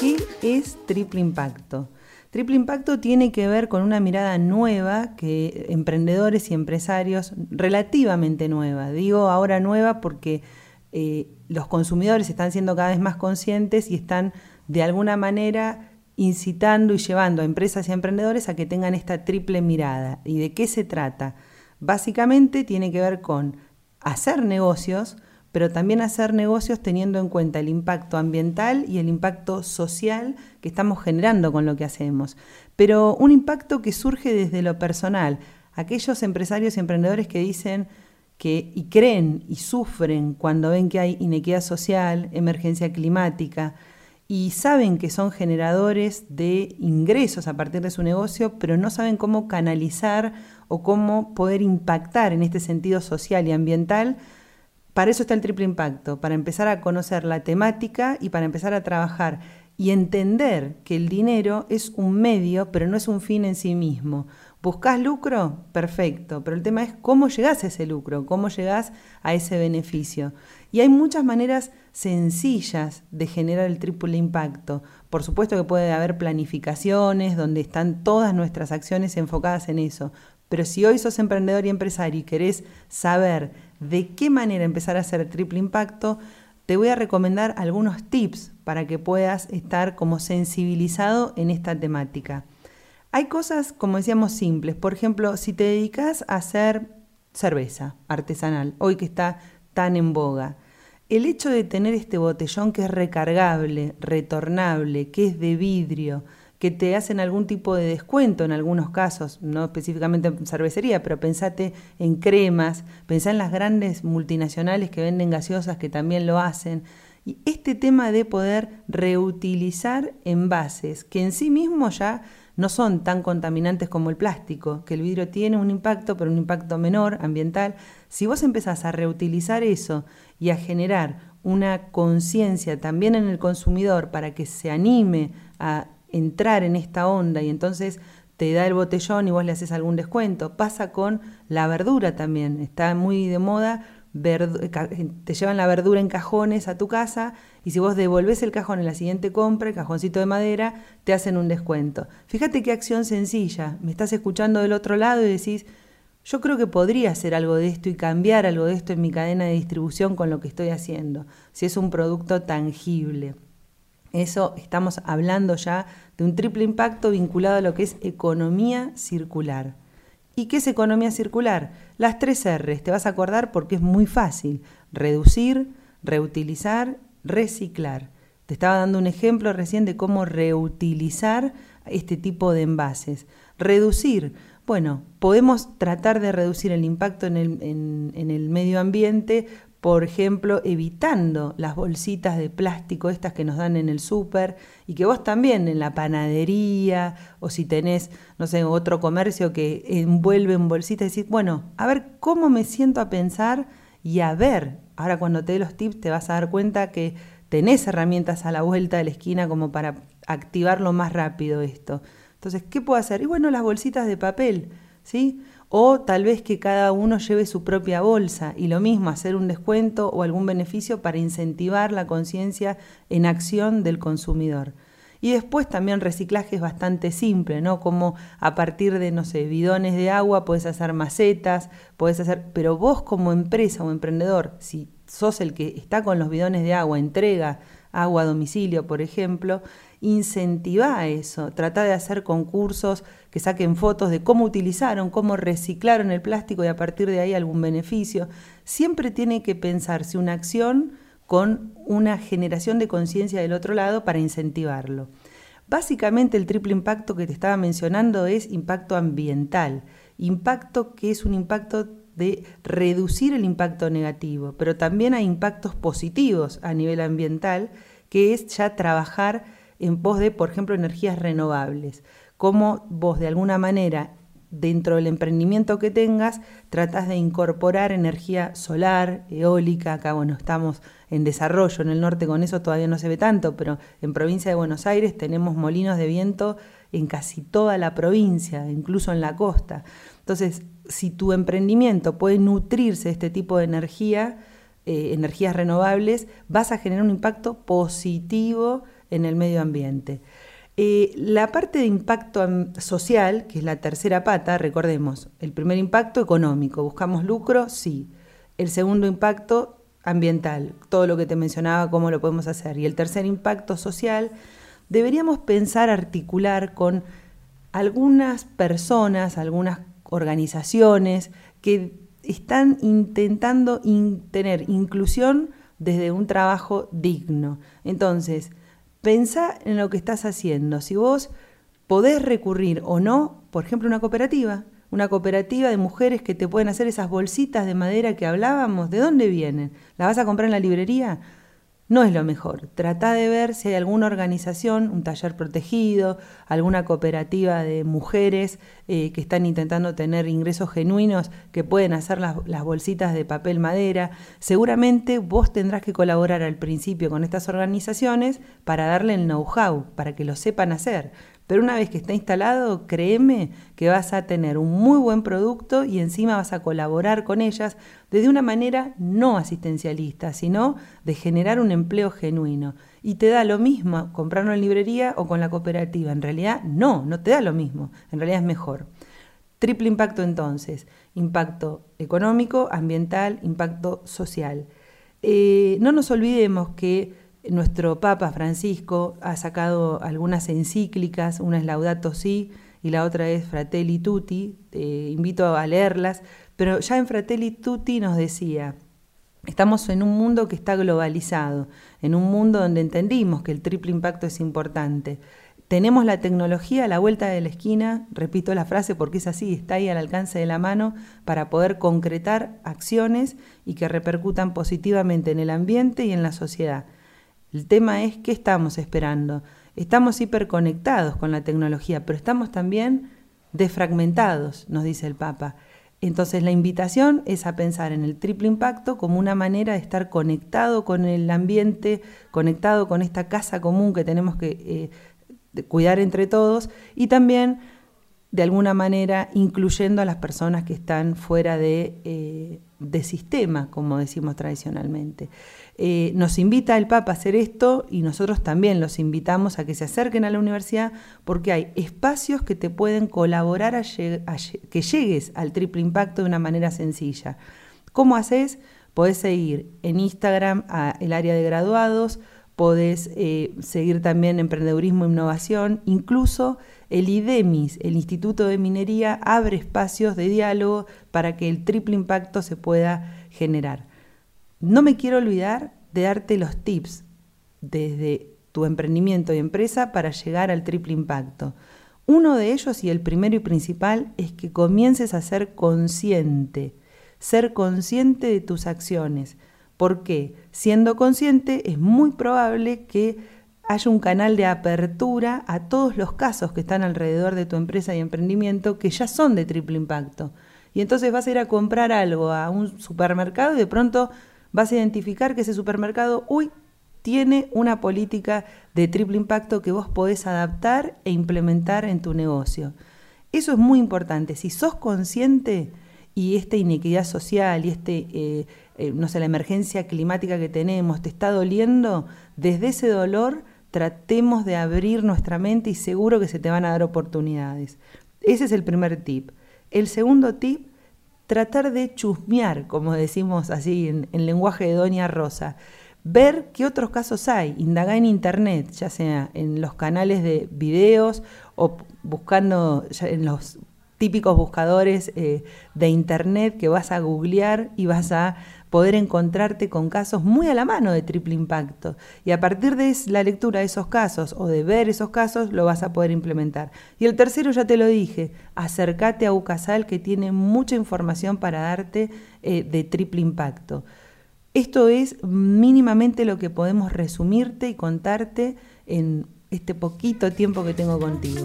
¿Qué es triple impacto? Triple impacto tiene que ver con una mirada nueva que emprendedores y empresarios, relativamente nueva, digo ahora nueva porque eh, los consumidores están siendo cada vez más conscientes y están de alguna manera incitando y llevando a empresas y emprendedores a que tengan esta triple mirada. ¿Y de qué se trata? Básicamente tiene que ver con hacer negocios, pero también hacer negocios teniendo en cuenta el impacto ambiental y el impacto social que estamos generando con lo que hacemos. Pero un impacto que surge desde lo personal. Aquellos empresarios y emprendedores que dicen que y creen y sufren cuando ven que hay inequidad social, emergencia climática, y saben que son generadores de ingresos a partir de su negocio, pero no saben cómo canalizar o cómo poder impactar en este sentido social y ambiental para eso está el triple impacto, para empezar a conocer la temática y para empezar a trabajar y entender que el dinero es un medio, pero no es un fin en sí mismo. ¿Buscas lucro? Perfecto, pero el tema es cómo llegás a ese lucro, cómo llegás a ese beneficio. Y hay muchas maneras sencillas de generar el triple impacto. Por supuesto que puede haber planificaciones donde están todas nuestras acciones enfocadas en eso, pero si hoy sos emprendedor y empresario y querés saber de qué manera empezar a hacer triple impacto, te voy a recomendar algunos tips para que puedas estar como sensibilizado en esta temática. Hay cosas, como decíamos, simples. Por ejemplo, si te dedicas a hacer cerveza artesanal, hoy que está tan en boga, el hecho de tener este botellón que es recargable, retornable, que es de vidrio, que te hacen algún tipo de descuento en algunos casos, no específicamente en cervecería, pero pensate en cremas, pensá en las grandes multinacionales que venden gaseosas que también lo hacen. Y este tema de poder reutilizar envases, que en sí mismos ya no son tan contaminantes como el plástico, que el vidrio tiene un impacto, pero un impacto menor ambiental. Si vos empezás a reutilizar eso y a generar una conciencia también en el consumidor para que se anime a entrar en esta onda y entonces te da el botellón y vos le haces algún descuento. Pasa con la verdura también, está muy de moda, te llevan la verdura en cajones a tu casa y si vos devolves el cajón en la siguiente compra, el cajoncito de madera, te hacen un descuento. Fíjate qué acción sencilla, me estás escuchando del otro lado y decís, yo creo que podría hacer algo de esto y cambiar algo de esto en mi cadena de distribución con lo que estoy haciendo, si es un producto tangible. Eso estamos hablando ya de un triple impacto vinculado a lo que es economía circular. ¿Y qué es economía circular? Las tres R's, te vas a acordar porque es muy fácil. Reducir, reutilizar, reciclar. Te estaba dando un ejemplo recién de cómo reutilizar este tipo de envases. Reducir, bueno, podemos tratar de reducir el impacto en el, en el medio ambiente por ejemplo, evitando las bolsitas de plástico estas que nos dan en el súper y que vos también en la panadería o si tenés, no sé, otro comercio que envuelve en bolsitas, decís, bueno, a ver cómo me siento a pensar y a ver, ahora cuando te dé los tips te vas a dar cuenta que tenés herramientas a la vuelta de la esquina como para activarlo más rápido esto. Entonces, ¿qué puedo hacer? Y bueno, las bolsitas de papel, ¿sí? O tal vez que cada uno lleve su propia bolsa y lo mismo hacer un descuento o algún beneficio para incentivar la conciencia en acción del consumidor. Y después también reciclaje es bastante simple, ¿no? Como a partir de, no sé, bidones de agua puedes hacer macetas, puedes hacer, pero vos como empresa o emprendedor, si sos el que está con los bidones de agua, entrega agua a domicilio, por ejemplo, incentiva eso, trata de hacer concursos que saquen fotos de cómo utilizaron, cómo reciclaron el plástico y a partir de ahí algún beneficio. Siempre tiene que pensarse una acción con una generación de conciencia del otro lado para incentivarlo. Básicamente el triple impacto que te estaba mencionando es impacto ambiental, impacto que es un impacto de reducir el impacto negativo, pero también hay impactos positivos a nivel ambiental, que es ya trabajar en pos de, por ejemplo, energías renovables. Cómo vos de alguna manera, dentro del emprendimiento que tengas, tratás de incorporar energía solar, eólica. Acá, bueno, estamos en desarrollo en el norte, con eso todavía no se ve tanto, pero en provincia de Buenos Aires tenemos molinos de viento en casi toda la provincia, incluso en la costa. Entonces, si tu emprendimiento puede nutrirse de este tipo de energía, eh, energías renovables, vas a generar un impacto positivo en el medio ambiente. Eh, la parte de impacto social, que es la tercera pata, recordemos, el primer impacto económico, buscamos lucro, sí. El segundo impacto ambiental, todo lo que te mencionaba, cómo lo podemos hacer. Y el tercer impacto social, deberíamos pensar articular con algunas personas, algunas organizaciones que están intentando tener inclusión desde un trabajo digno. Entonces, pensá en lo que estás haciendo. Si vos podés recurrir o no, por ejemplo, una cooperativa, una cooperativa de mujeres que te pueden hacer esas bolsitas de madera que hablábamos, ¿de dónde vienen? ¿La vas a comprar en la librería? No es lo mejor. Trata de ver si hay alguna organización, un taller protegido, alguna cooperativa de mujeres eh, que están intentando tener ingresos genuinos que pueden hacer las, las, bolsitas de papel madera. Seguramente vos tendrás que colaborar al principio con estas organizaciones para darle el know-how, para que lo sepan hacer. Pero una vez que está instalado, créeme que vas a tener un muy buen producto y encima vas a colaborar con ellas desde una manera no asistencialista, sino de generar un empleo genuino. Y te da lo mismo comprarlo en librería o con la cooperativa. En realidad no, no te da lo mismo. En realidad es mejor. Triple impacto entonces. Impacto económico, ambiental, impacto social. Eh, no nos olvidemos que nuestro Papa Francisco ha sacado algunas encíclicas, una es Laudato Si y la otra es Fratelli Tutti, invito a leerlas, pero ya en Fratelli Tutti nos decía, estamos en un mundo que está globalizado, en un mundo donde entendimos que el triple impacto es importante. Tenemos la tecnología a la vuelta de la esquina, repito la frase porque es así, está ahí al alcance de la mano para poder concretar acciones y que repercutan positivamente en el ambiente y en la sociedad. El tema es qué estamos esperando. Estamos hiperconectados con la tecnología, pero estamos también desfragmentados, nos dice el Papa. Entonces la invitación es a pensar en el triple impacto como una manera de estar conectado con el ambiente, conectado con esta casa común que tenemos que eh, cuidar entre todos y también de alguna manera incluyendo a las personas que están fuera de, eh, de sistema, como decimos tradicionalmente. Eh, nos invita el Papa a hacer esto y nosotros también los invitamos a que se acerquen a la universidad porque hay espacios que te pueden colaborar a, que llegues al triple impacto de una manera sencilla. ¿Cómo haces? Podés seguir en Instagram el área de graduados, podés eh, seguir también emprendedurismo e innovación, incluso el IDEMIS, el Instituto de Minería, abre espacios de diálogo para que el triple impacto se pueda generar. No me quiero olvidar de darte los tips desde tu emprendimiento y empresa para llegar al triple impacto. Uno de ellos y el primero y principal es que comiences a ser consciente, ser consciente de tus acciones. ¿Por qué? Siendo consciente es muy probable que haya un canal de apertura a todos los casos que están alrededor de tu empresa y emprendimiento que ya son de triple impacto. Y entonces vas a ir a comprar algo a un supermercado y de pronto vas a identificar que ese supermercado, uy, tiene una política de triple impacto que vos podés adaptar e implementar en tu negocio. Eso es muy importante. Si sos consciente y esta inequidad social y este, eh, eh, no sé, la emergencia climática que tenemos te está doliendo, desde ese dolor tratemos de abrir nuestra mente y seguro que se te van a dar oportunidades. Ese es el primer tip. El segundo tip tratar de chusmear, como decimos así en, lenguaje de Doña Rosa, ver qué otros casos hay, indagar en internet, ya sea en los canales de videos o buscando en los típicos buscadores eh, de internet que vas a googlear y vas a poder encontrarte con casos muy a la mano de triple impacto. Y a partir de la lectura de esos casos o de ver esos casos, lo vas a poder implementar. Y el tercero, ya te lo dije, acércate a UCASAL que tiene mucha información para darte eh, de triple impacto. Esto es mínimamente lo que podemos resumirte y contarte en este poquito tiempo que tengo contigo.